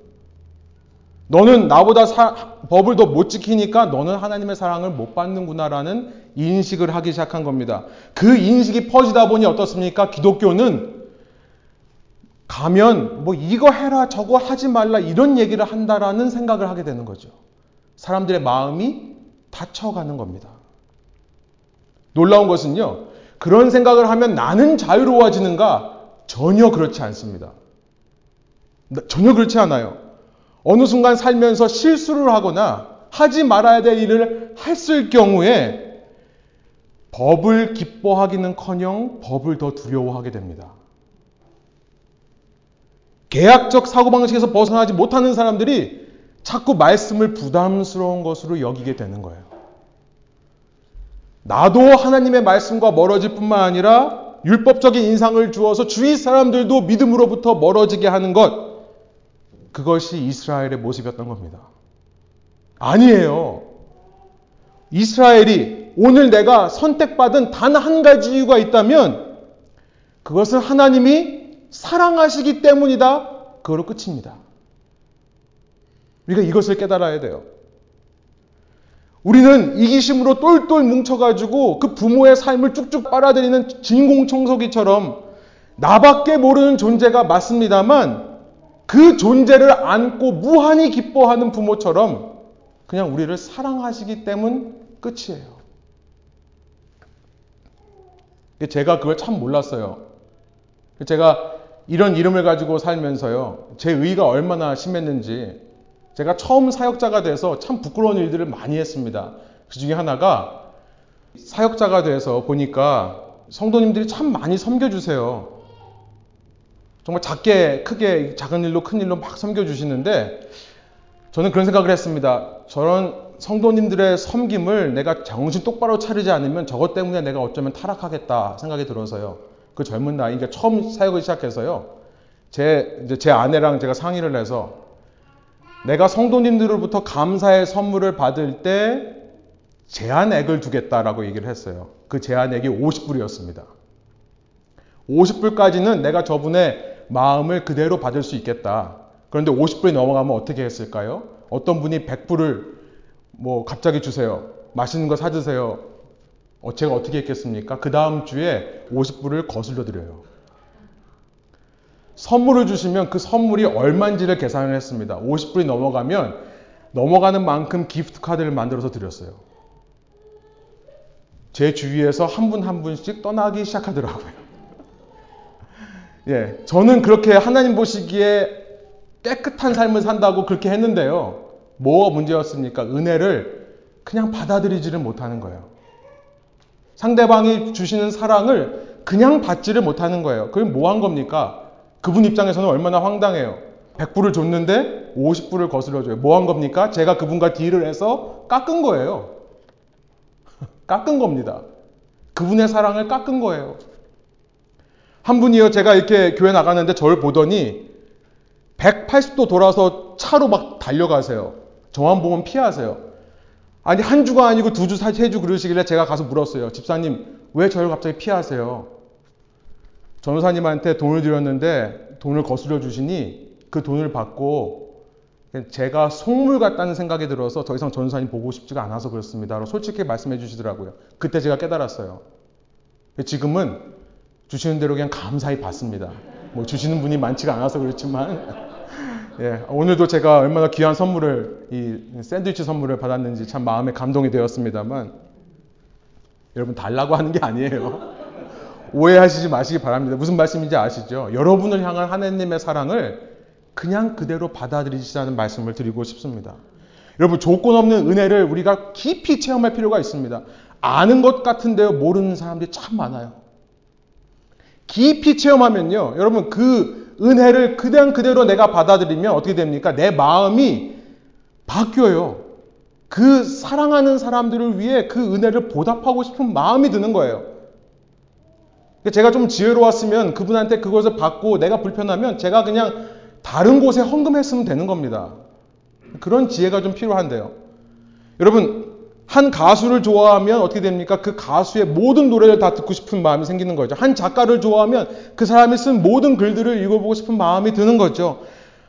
너는 나보다 사, 법을 더 못 지키니까 너는 하나님의 사랑을 못 받는구나라는 인식을 하기 시작한 겁니다. 그 인식이 퍼지다 보니 어떻습니까? 기독교는 가면 뭐 이거 해라 저거 하지 말라 이런 얘기를 한다라는 생각을 하게 되는 거죠. 사람들의 마음이 닫혀가는 겁니다. 놀라운 것은요. 그런 생각을 하면 나는 자유로워지는가? 전혀 그렇지 않습니다. 전혀 그렇지 않아요. 어느 순간 살면서 실수를 하거나 하지 말아야 될 일을 했을 경우에 법을 기뻐하기는 커녕 법을 더 두려워하게 됩니다. 계약적 사고방식에서 벗어나지 못하는 사람들이 자꾸 말씀을 부담스러운 것으로 여기게 되는 거예요. 나도 하나님의 말씀과 멀어질 뿐만 아니라 율법적인 인상을 주어서 주위 사람들도 믿음으로부터 멀어지게 하는 것, 그것이 이스라엘의 모습이었던 겁니다. 아니에요. 이스라엘이 오늘 내가 선택받은 단 한 가지 이유가 있다면 그것은 하나님이 사랑하시기 때문이다. 그거로 끝입니다. 우리가 이것을 깨달아야 돼요. 우리는 이기심으로 똘똘 뭉쳐가지고 그 부모의 삶을 쭉쭉 빨아들이는 진공청소기처럼 나밖에 모르는 존재가 맞습니다만 그 존재를 안고 무한히 기뻐하는 부모처럼 그냥 우리를 사랑하시기 때문 끝이에요. 제가 그걸 참 몰랐어요. 제가 이런 이름을 가지고 살면서요. 제 의가 얼마나 심했는지 제가 처음 사역자가 돼서 참 부끄러운 일들을 많이 했습니다. 그 중에 하나가 사역자가 돼서 보니까 성도님들이 참 많이 섬겨주세요. 정말 작게, 크게, 작은 일로 큰 일로 막 섬겨주시는데 저는 그런 생각을 했습니다. 저런 성도님들의 섬김을 내가 정신 똑바로 차리지 않으면 저것 때문에 내가 어쩌면 타락하겠다 생각이 들어서요. 그 젊은 나이, 그러니까 처음 사역을 시작해서요. 제, 제 아내랑 제가 상의를 해서 내가 성도님들로부터 감사의 선물을 받을 때 제한액을 두겠다라고 얘기를 했어요. 그 제한액이 50불이었습니다. 50불까지는 내가 저분의 마음을 그대로 받을 수 있겠다. 그런데 50불이 넘어가면 어떻게 했을까요? 어떤 분이 100불을 뭐 갑자기 주세요. 맛있는 거 사주세요. 어, 제가 어떻게 했겠습니까? 그 다음 주에 50불을 거슬러 드려요. 선물을 주시면 그 선물이 얼마인지를 계산을 했습니다. 50불이 넘어가면 넘어가는 만큼 기프트 카드를 만들어서 드렸어요. 제 주위에서 한 분한 한 분씩 떠나기 시작하더라고요. *laughs* 예, 저는 그렇게 하나님 보시기에 깨끗한 삶을 산다고 그렇게 했는데요. 뭐가 문제였습니까? 은혜를 그냥 받아들이지를 못하는 거예요. 상대방이 주시는 사랑을 그냥 받지를 못하는 거예요. 그게 뭐한 겁니까? 그분 입장에서는 얼마나 황당해요. 100불을 줬는데 50불을 거슬러줘요. 뭐 한 겁니까? 제가 그분과 딜을 해서 깎은 거예요. *laughs* 깎은 겁니다. 그분의 사랑을 깎은 거예요. 한 분이요, 제가 이렇게 교회 나가는데 저를 보더니 180도 돌아서 차로 막 달려가세요. 저만 보면 피하세요. 아니 한 주가 아니고 두 주, 세 주 그러시길래 제가 가서 물었어요. 집사님 왜 저를 갑자기 피하세요? 전도사님한테 돈을 드렸는데 돈을 거스려 주시니 그 돈을 받고 제가 속물 같다는 생각이 들어서 더 이상 전도사님 보고 싶지가 않아서 그렇습니다. 솔직히 말씀해 주시더라고요. 그때 제가 깨달았어요. 지금은 주시는 대로 그냥 감사히 받습니다. 뭐 주시는 분이 많지가 않아서 그렇지만 예, 오늘도 제가 얼마나 귀한 선물을 이 샌드위치 선물을 받았는지 참 마음에 감동이 되었습니다만 여러분 달라고 하는 게 아니에요. *laughs* 오해하시지 마시기 바랍니다. 무슨 말씀인지 아시죠? 여러분을 향한 하나님의 사랑을 그냥 그대로 받아들이시라는 말씀을 드리고 싶습니다. 여러분 조건 없는 은혜를 우리가 깊이 체험할 필요가 있습니다. 아는 것 같은데요 모르는 사람들이 참 많아요. 깊이 체험하면요 여러분 그 은혜를 그냥 그대로 내가 받아들이면 어떻게 됩니까? 내 마음이 바뀌어요. 그 사랑하는 사람들을 위해 그 은혜를 보답하고 싶은 마음이 드는 거예요. 제가 좀 지혜로웠으면 그분한테 그것을 받고 내가 불편하면 제가 그냥 다른 곳에 헌금했으면 되는 겁니다. 그런 지혜가 좀 필요한데요. 여러분, 한 가수를 좋아하면 어떻게 됩니까? 그 가수의 모든 노래를 다 듣고 싶은 마음이 생기는 거죠. 한 작가를 좋아하면 그 사람이 쓴 모든 글들을 읽어보고 싶은 마음이 드는 거죠.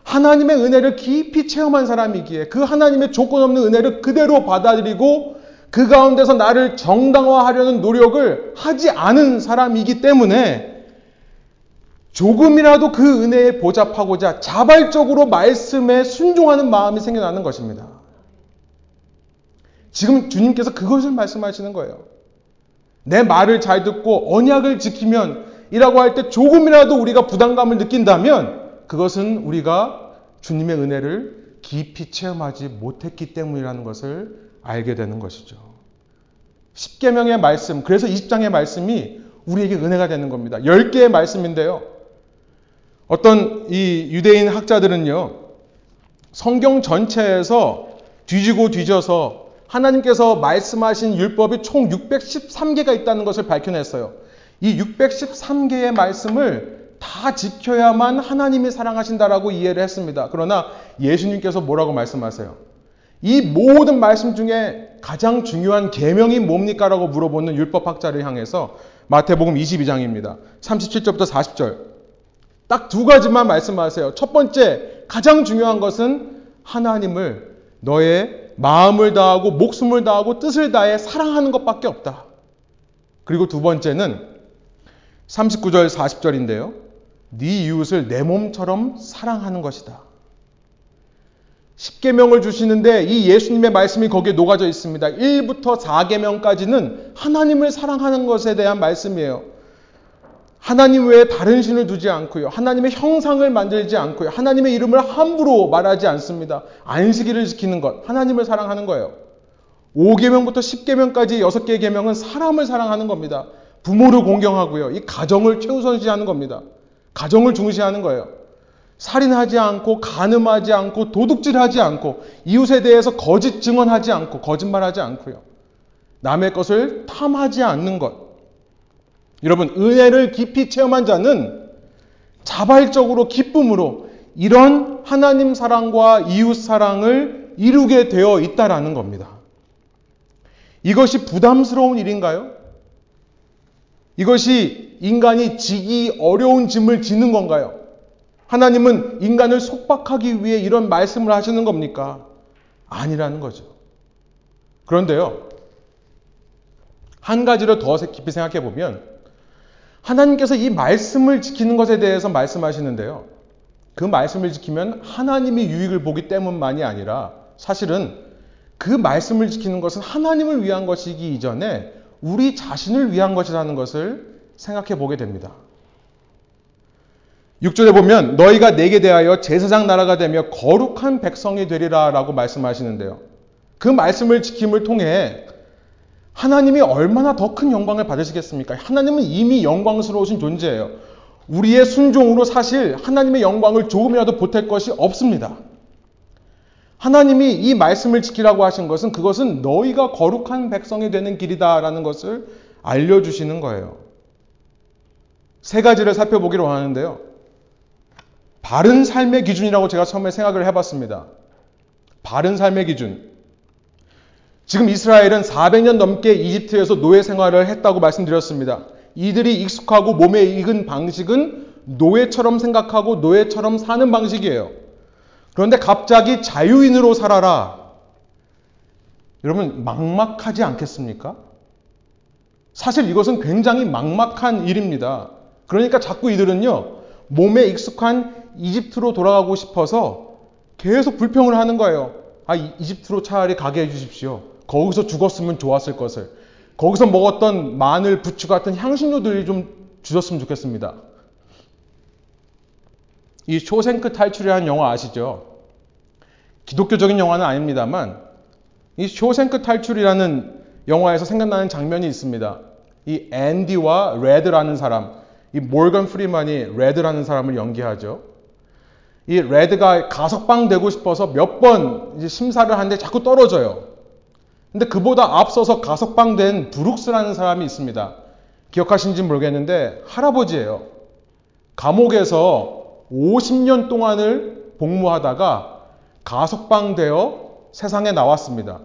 하나님의 은혜를 깊이 체험한 사람이기에 그 하나님의 조건 없는 은혜를 그대로 받아들이고 그 가운데서 나를 정당화하려는 노력을 하지 않은 사람이기 때문에 조금이라도 그 은혜에 보답하고자 자발적으로 말씀에 순종하는 마음이 생겨나는 것입니다. 지금 주님께서 그것을 말씀하시는 거예요. 내 말을 잘 듣고 언약을 지키면 이라고 할 때 조금이라도 우리가 부담감을 느낀다면 그것은 우리가 주님의 은혜를 깊이 체험하지 못했기 때문이라는 것을 알게 되는 것이죠. 10계명의 말씀, 그래서 20장의 말씀이 우리에게 은혜가 되는 겁니다. 10개의 말씀인데요. 어떤 이 유대인 학자들은요. 성경 전체에서 뒤지고 뒤져서 하나님께서 말씀하신 율법이 총 613개가 있다는 것을 밝혀냈어요. 이 613개의 말씀을 다 지켜야만 하나님이 사랑하신다라고 이해를 했습니다. 그러나 예수님께서 뭐라고 말씀하세요? 이 모든 말씀 중에 가장 중요한 계명이 뭡니까라고 물어보는 율법학자를 향해서 마태복음 22장입니다. 37절부터 40절. 딱 두 가지만 말씀하세요. 첫 번째, 가장 중요한 것은 하나님을 너의 마음을 다하고 목숨을 다하고 뜻을 다해 사랑하는 것밖에 없다. 그리고 두 번째는 39절 40절인데요. 네 이웃을 내 몸처럼 사랑하는 것이다. 10계명을 주시는데 이 예수님의 말씀이 거기에 녹아져 있습니다. 1부터 4계명까지는 하나님을 사랑하는 것에 대한 말씀이에요. 하나님 외에 다른 신을 두지 않고요. 하나님의 형상을 만들지 않고요. 하나님의 이름을 함부로 말하지 않습니다. 안식일을 지키는 것, 하나님을 사랑하는 거예요. 5계명부터 10계명까지 6개의 계명은 사람을 사랑하는 겁니다. 부모를 공경하고요. 이 가정을 최우선시하는 겁니다. 가정을 중시하는 거예요. 살인하지 않고 간음하지 않고 도둑질하지 않고 이웃에 대해서 거짓 증언하지 않고 거짓말하지 않고요. 남의 것을 탐하지 않는 것. 여러분 은혜를 깊이 체험한 자는 자발적으로 기쁨으로 이런 하나님 사랑과 이웃 사랑을 이루게 되어 있다라는 겁니다. 이것이 부담스러운 일인가요? 이것이 인간이 지기 어려운 짐을 지는 건가요? 하나님은 인간을 속박하기 위해 이런 말씀을 하시는 겁니까? 아니라는 거죠. 그런데요, 한 가지를 더 깊이 생각해 보면, 하나님께서 이 말씀을 지키는 것에 대해서 말씀하시는데요. 그 말씀을 지키면 하나님이 유익을 보기 때문만이 아니라 사실은 그 말씀을 지키는 것은 하나님을 위한 것이기 이전에 우리 자신을 위한 것이라는 것을 생각해 보게 됩니다. 6절에 보면 너희가 내게 대하여 제사장 나라가 되며 거룩한 백성이 되리라 라고 말씀하시는데요. 그 말씀을 지킴을 통해 하나님이 얼마나 더 큰 영광을 받으시겠습니까? 하나님은 이미 영광스러우신 존재예요. 우리의 순종으로 사실 하나님의 영광을 조금이라도 보탤 것이 없습니다. 하나님이 이 말씀을 지키라고 하신 것은 그것은 너희가 거룩한 백성이 되는 길이다라는 것을 알려주시는 거예요. 세 가지를 살펴보기로 하는데요. 바른 삶의 기준이라고 제가 처음에 생각을 해봤습니다. 바른 삶의 기준. 지금 이스라엘은 400년 넘게 이집트에서 노예 생활을 했다고 말씀드렸습니다. 이들이 익숙하고 몸에 익은 방식은 노예처럼 생각하고 노예처럼 사는 방식이에요. 그런데 갑자기 자유인으로 살아라. 여러분, 막막하지 않겠습니까? 사실 이것은 굉장히 막막한 일입니다. 그러니까 자꾸 이들은요, 몸에 익숙한 이집트로 돌아가고 싶어서 계속 불평을 하는 거예요. 아, 이집트로 차라리 가게 해주십시오. 거기서 죽었으면 좋았을 것을. 거기서 먹었던 마늘, 부추 같은 향신료들이 좀 주셨으면 좋겠습니다. 이 쇼생크 탈출이라는 영화 아시죠? 기독교적인 영화는 아닙니다만 이 쇼생크 탈출이라는 영화에서 생각나는 장면이 있습니다. 이 앤디와 레드라는 사람, 이 모건 프리만이 레드라는 사람을 연기하죠. 이 레드가 가석방 되고 싶어서 몇 번 심사를 하는데 자꾸 떨어져요. 근데 그보다 앞서서 가석방 된 브룩스라는 사람이 있습니다. 기억하신지 모르겠는데 할아버지예요. 감옥에서 50년 동안을 복무하다가 가석방되어 세상에 나왔습니다.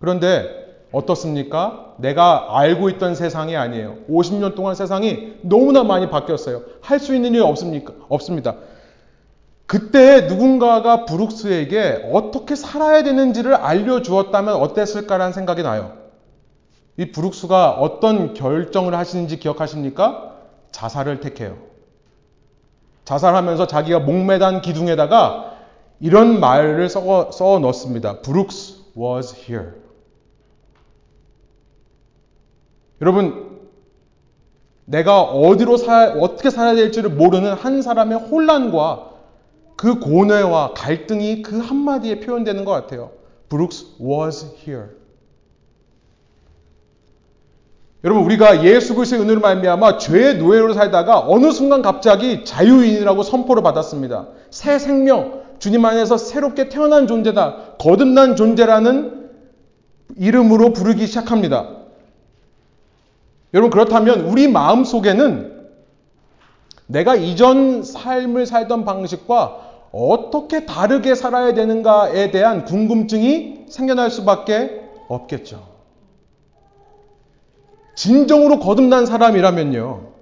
그런데 어떻습니까? 내가 알고 있던 세상이 아니에요. 50년 동안 세상이 너무나 많이 바뀌었어요. 할 수 있는 일이 없습니까? 없습니다. 그때 누군가가 브룩스에게 어떻게 살아야 되는지를 알려주었다면 어땠을까라는 생각이 나요. 이 브룩스가 어떤 결정을 하시는지 기억하십니까? 자살을 택해요. 자살하면서 자기가 목매단 기둥에다가 이런 말을 써, 써 넣습니다. Brooks was here. 여러분, 내가 어디로 살, 어떻게 살아야 될지를 모르는 한 사람의 혼란과 그 고뇌와 갈등이 그 한마디에 표현되는 것 같아요. Brooks was here. 여러분 우리가 예수 그리스도의 은혜로 말미암아 죄의 노예로 살다가 어느 순간 갑자기 자유인이라고 선포를 받았습니다. 새 생명, 주님 안에서 새롭게 태어난 존재다. 거듭난 존재라는 이름으로 부르기 시작합니다. 여러분 그렇다면 우리 마음 속에는 내가 이전 삶을 살던 방식과 어떻게 다르게 살아야 되는가에 대한 궁금증이 생겨날 수밖에 없겠죠. 진정으로 거듭난 사람이라면요.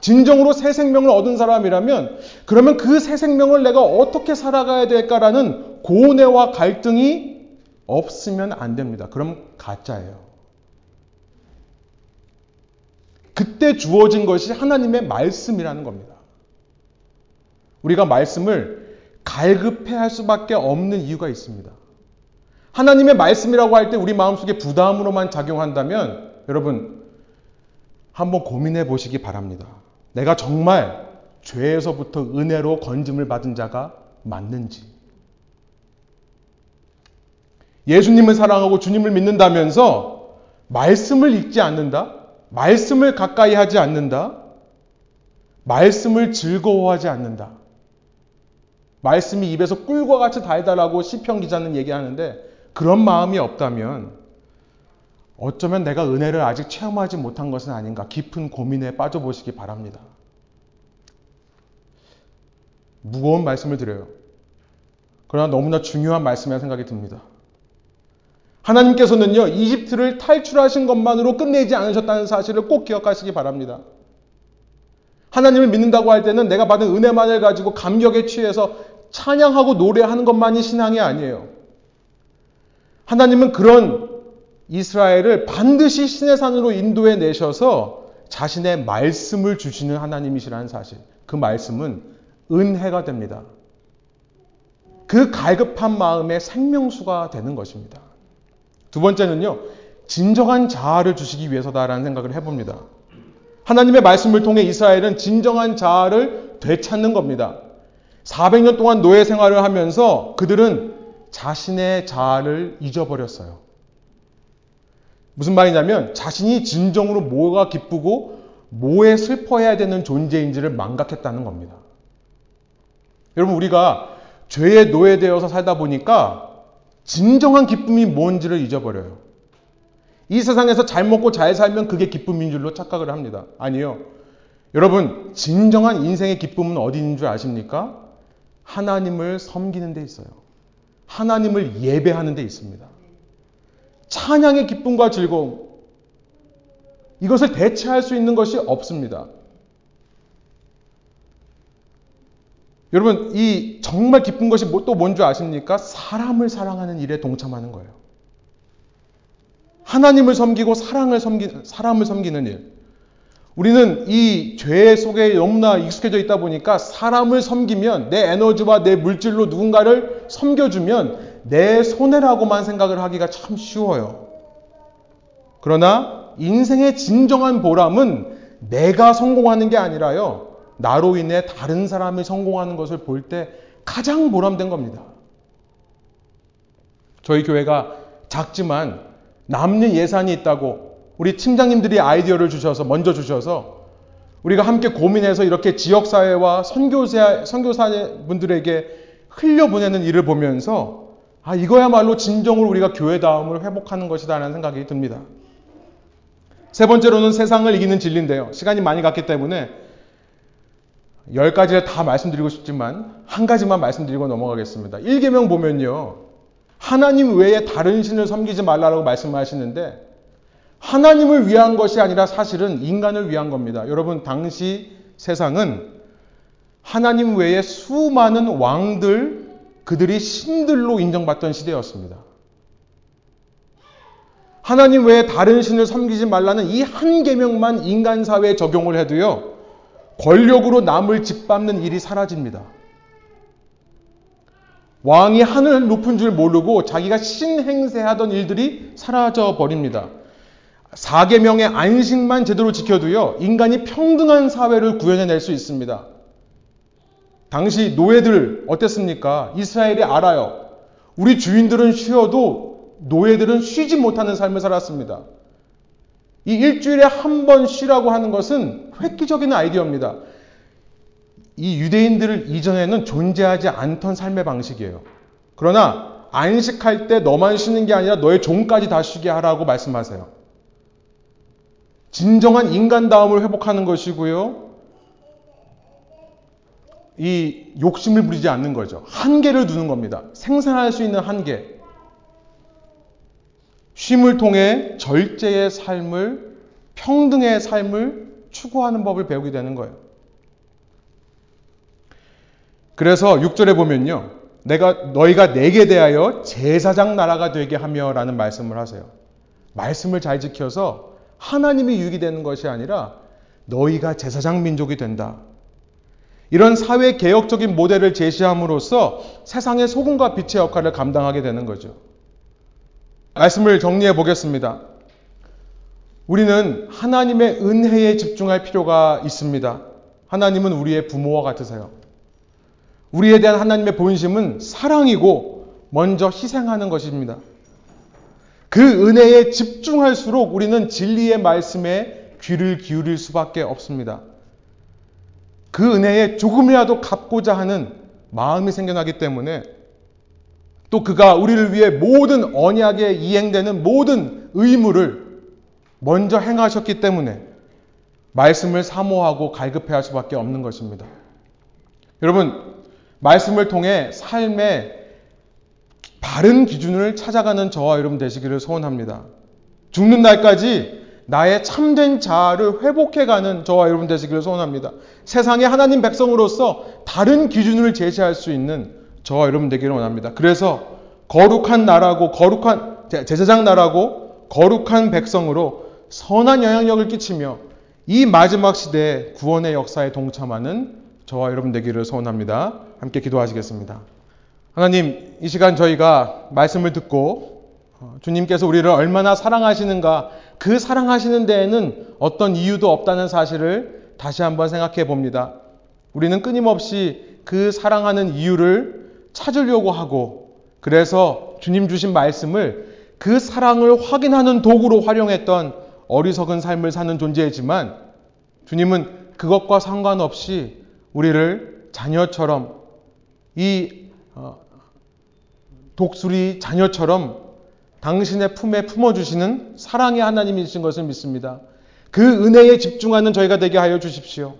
진정으로 새 생명을 얻은 사람이라면 그러면 그 새 생명을 내가 어떻게 살아가야 될까라는 고뇌와 갈등이 없으면 안 됩니다. 그럼 가짜예요. 그때 주어진 것이 하나님의 말씀이라는 겁니다. 우리가 말씀을 갈급해 할 수밖에 없는 이유가 있습니다. 하나님의 말씀이라고 할 때 우리 마음속에 부담으로만 작용한다면 여러분 한번 고민해 보시기 바랍니다. 내가 정말 죄에서부터 은혜로 건짐을 받은 자가 맞는지. 예수님을 사랑하고 주님을 믿는다면서 말씀을 읽지 않는다? 말씀을 가까이 하지 않는다? 말씀을 즐거워하지 않는다? 말씀이 입에서 꿀과 같이 달달하고 시편 기자는 얘기하는데 그런 마음이 없다면 어쩌면 내가 은혜를 아직 체험하지 못한 것은 아닌가 깊은 고민에 빠져보시기 바랍니다. 무거운 말씀을 드려요. 그러나 너무나 중요한 말씀이라 생각이 듭니다. 하나님께서는요, 이집트를 탈출하신 것만으로 끝내지 않으셨다는 사실을 꼭 기억하시기 바랍니다. 하나님을 믿는다고 할 때는 내가 받은 은혜만을 가지고 감격에 취해서 찬양하고 노래하는 것만이 신앙이 아니에요. 하나님은 그런 이스라엘을 반드시 신의 산으로 인도해 내셔서 자신의 말씀을 주시는 하나님이시라는 사실. 그 말씀은 은혜가 됩니다. 그 갈급한 마음의 생명수가 되는 것입니다. 두 번째는요, 진정한 자아를 주시기 위해서다라는 생각을 해봅니다. 하나님의 말씀을 통해 이스라엘은 진정한 자아를 되찾는 겁니다. 400년 동안 노예 생활을 하면서 그들은 자신의 자아를 잊어버렸어요. 무슨 말이냐면 자신이 진정으로 뭐가 기쁘고 뭐에 슬퍼해야 되는 존재인지를 망각했다는 겁니다. 여러분 우리가 죄에 노예되어서 살다 보니까 진정한 기쁨이 뭔지를 잊어버려요. 이 세상에서 잘 먹고 잘 살면 그게 기쁨인 줄로 착각을 합니다. 아니요. 여러분, 진정한 인생의 기쁨은 어디 있는 줄 아십니까? 하나님을 섬기는 데 있어요. 하나님을 예배하는 데 있습니다. 찬양의 기쁨과 즐거움. 이것을 대체할 수 있는 것이 없습니다. 여러분, 이 정말 기쁜 것이 뭐또뭔 줄 아십니까? 사람을 사랑하는 일에 동참하는 거예요. 하나님을 섬기고 사랑을 섬기, 사람을 섬기는 일. 우리는 이 죄 속에 너무나 익숙해져 있다 보니까 사람을 섬기면 내 에너지와 내 물질로 누군가를 섬겨주면 내 손해라고만 생각을 하기가 참 쉬워요. 그러나 인생의 진정한 보람은 내가 성공하는 게 아니라요. 나로 인해 다른 사람이 성공하는 것을 볼 때 가장 보람된 겁니다. 저희 교회가 작지만 남는 예산이 있다고 우리 팀장님들이 아이디어를 주셔서 먼저 주셔서 우리가 함께 고민해서 이렇게 지역사회와 선교사, 선교사 분들에게 흘려보내는 일을 보면서 아, 이거야말로 진정으로 우리가 교회다움을 회복하는 것이다라는 생각이 듭니다. 세 번째로는 세상을 이기는 진리인데요. 시간이 많이 갔기 때문에 열 가지를 다 말씀드리고 싶지만 한 가지만 말씀드리고 넘어가겠습니다. 1계명 보면요. 하나님 외에 다른 신을 섬기지 말라고 말씀하시는데 하나님을 위한 것이 아니라 사실은 인간을 위한 겁니다. 여러분 당시 세상은 하나님 외에 수많은 왕들 그들이 신들로 인정받던 시대였습니다. 하나님 외에 다른 신을 섬기지 말라는 이 한 계명만 인간 사회에 적용을 해도요. 권력으로 남을 짓밟는 일이 사라집니다. 왕이 하늘 높은 줄 모르고 자기가 신행세하던 일들이 사라져 버립니다. 사계명의 안식만 제대로 지켜도요, 인간이 평등한 사회를 구현해낼 수 있습니다. 당시 노예들 어땠습니까? 이스라엘이 알아요. 우리 주인들은 쉬어도 노예들은 쉬지 못하는 삶을 살았습니다. 이 일주일에 한 번 쉬라고 하는 것은 획기적인 아이디어입니다. 이 유대인들 이전에는 존재하지 않던 삶의 방식이에요. 그러나 안식할 때 너만 쉬는 게 아니라 너의 종까지 다 쉬게 하라고 말씀하세요. 진정한 인간다움을 회복하는 것이고요. 이 욕심을 부리지 않는 거죠. 한계를 두는 겁니다. 생산할 수 있는 한계. 쉼을 통해 절제의 삶을, 평등의 삶을 추구하는 법을 배우게 되는 거예요. 그래서 6절에 보면요. 내가 너희가 내게 대하여 제사장 나라가 되게 하며 라는 말씀을 하세요. 말씀을 잘 지켜서 하나님이 유익이 되는 것이 아니라 너희가 제사장 민족이 된다. 이런 사회 개혁적인 모델을 제시함으로써 세상의 소금과 빛의 역할을 감당하게 되는 거죠. 말씀을 정리해 보겠습니다. 우리는 하나님의 은혜에 집중할 필요가 있습니다. 하나님은 우리의 부모와 같으세요. 우리에 대한 하나님의 본심은 사랑이고 먼저 희생하는 것입니다. 그 은혜에 집중할수록 우리는 진리의 말씀에 귀를 기울일 수밖에 없습니다. 그 은혜에 조금이라도 갚고자 하는 마음이 생겨나기 때문에 또 그가 우리를 위해 모든 언약에 이행되는 모든 의무를 먼저 행하셨기 때문에 말씀을 사모하고 갈급해 할 수밖에 없는 것입니다. 여러분, 말씀을 통해 삶의 바른 기준을 찾아가는 저와 여러분 되시기를 소원합니다. 죽는 날까지 나의 참된 자아를 회복해가는 저와 여러분 되시기를 소원합니다. 세상의 하나님 백성으로서 다른 기준을 제시할 수 있는 저와 여러분 되기를 원합니다. 그래서 거룩한 나라고 거룩한 제사장 나라고 거룩한 백성으로 선한 영향력을 끼치며 이 마지막 시대의 구원의 역사에 동참하는 저와 여러분 되기를 소원합니다. 함께 기도하시겠습니다. 하나님, 이 시간 저희가 말씀을 듣고 어, 주님께서 우리를 얼마나 사랑하시는가 그 사랑하시는 데에는 어떤 이유도 없다는 사실을 다시 한번 생각해 봅니다. 우리는 끊임없이 그 사랑하는 이유를 찾으려고 하고 그래서 주님 주신 말씀을 그 사랑을 확인하는 도구로 활용했던 어리석은 삶을 사는 존재이지만 주님은 그것과 상관없이 우리를 자녀처럼 이 어, 독수리 자녀처럼 당신의 품에 품어주시는 사랑의 하나님이신 것을 믿습니다. 그 은혜에 집중하는 저희가 되게 하여 주십시오.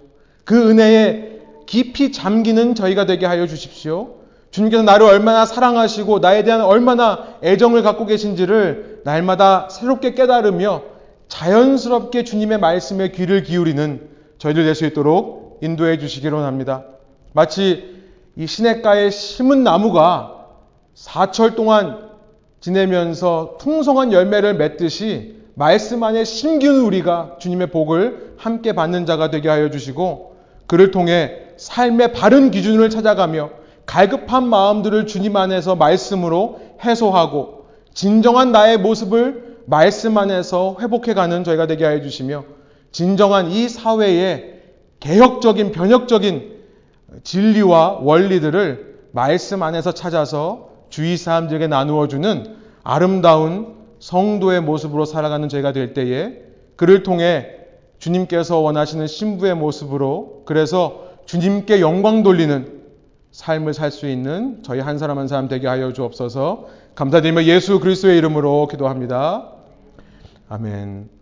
그 은혜에 깊이 잠기는 저희가 되게 하여 주십시오. 주님께서 나를 얼마나 사랑하시고 나에 대한 얼마나 애정을 갖고 계신지를 날마다 새롭게 깨달으며 자연스럽게 주님의 말씀에 귀를 기울이는 저희들 될수 있도록 인도해 주시기를 원합니다. 마치 이 시냇가에 심은 나무가 사철 동안 지내면서 풍성한 열매를 맺듯이 말씀 안에 심기는 우리가 주님의 복을 함께 받는 자가 되게 하여 주시고 그를 통해 삶의 바른 기준을 찾아가며 갈급한 마음들을 주님 안에서 말씀으로 해소하고 진정한 나의 모습을 말씀 안에서 회복해가는 저희가 되게 하여 주시며 진정한 이 사회의 개혁적인 변혁적인 진리와 원리들을 말씀 안에서 찾아서 주위 사람들에게 나누어 주는 아름다운 성도의 모습으로 살아가는 저희가 될 때에 그를 통해 주님께서 원하시는 신부의 모습으로 그래서 주님께 영광 돌리는 삶을 살 수 있는 저희 한 사람 한 사람 되게 하여 주옵소서 감사드리며 예수 그리스도의 이름으로 기도합니다. 아멘.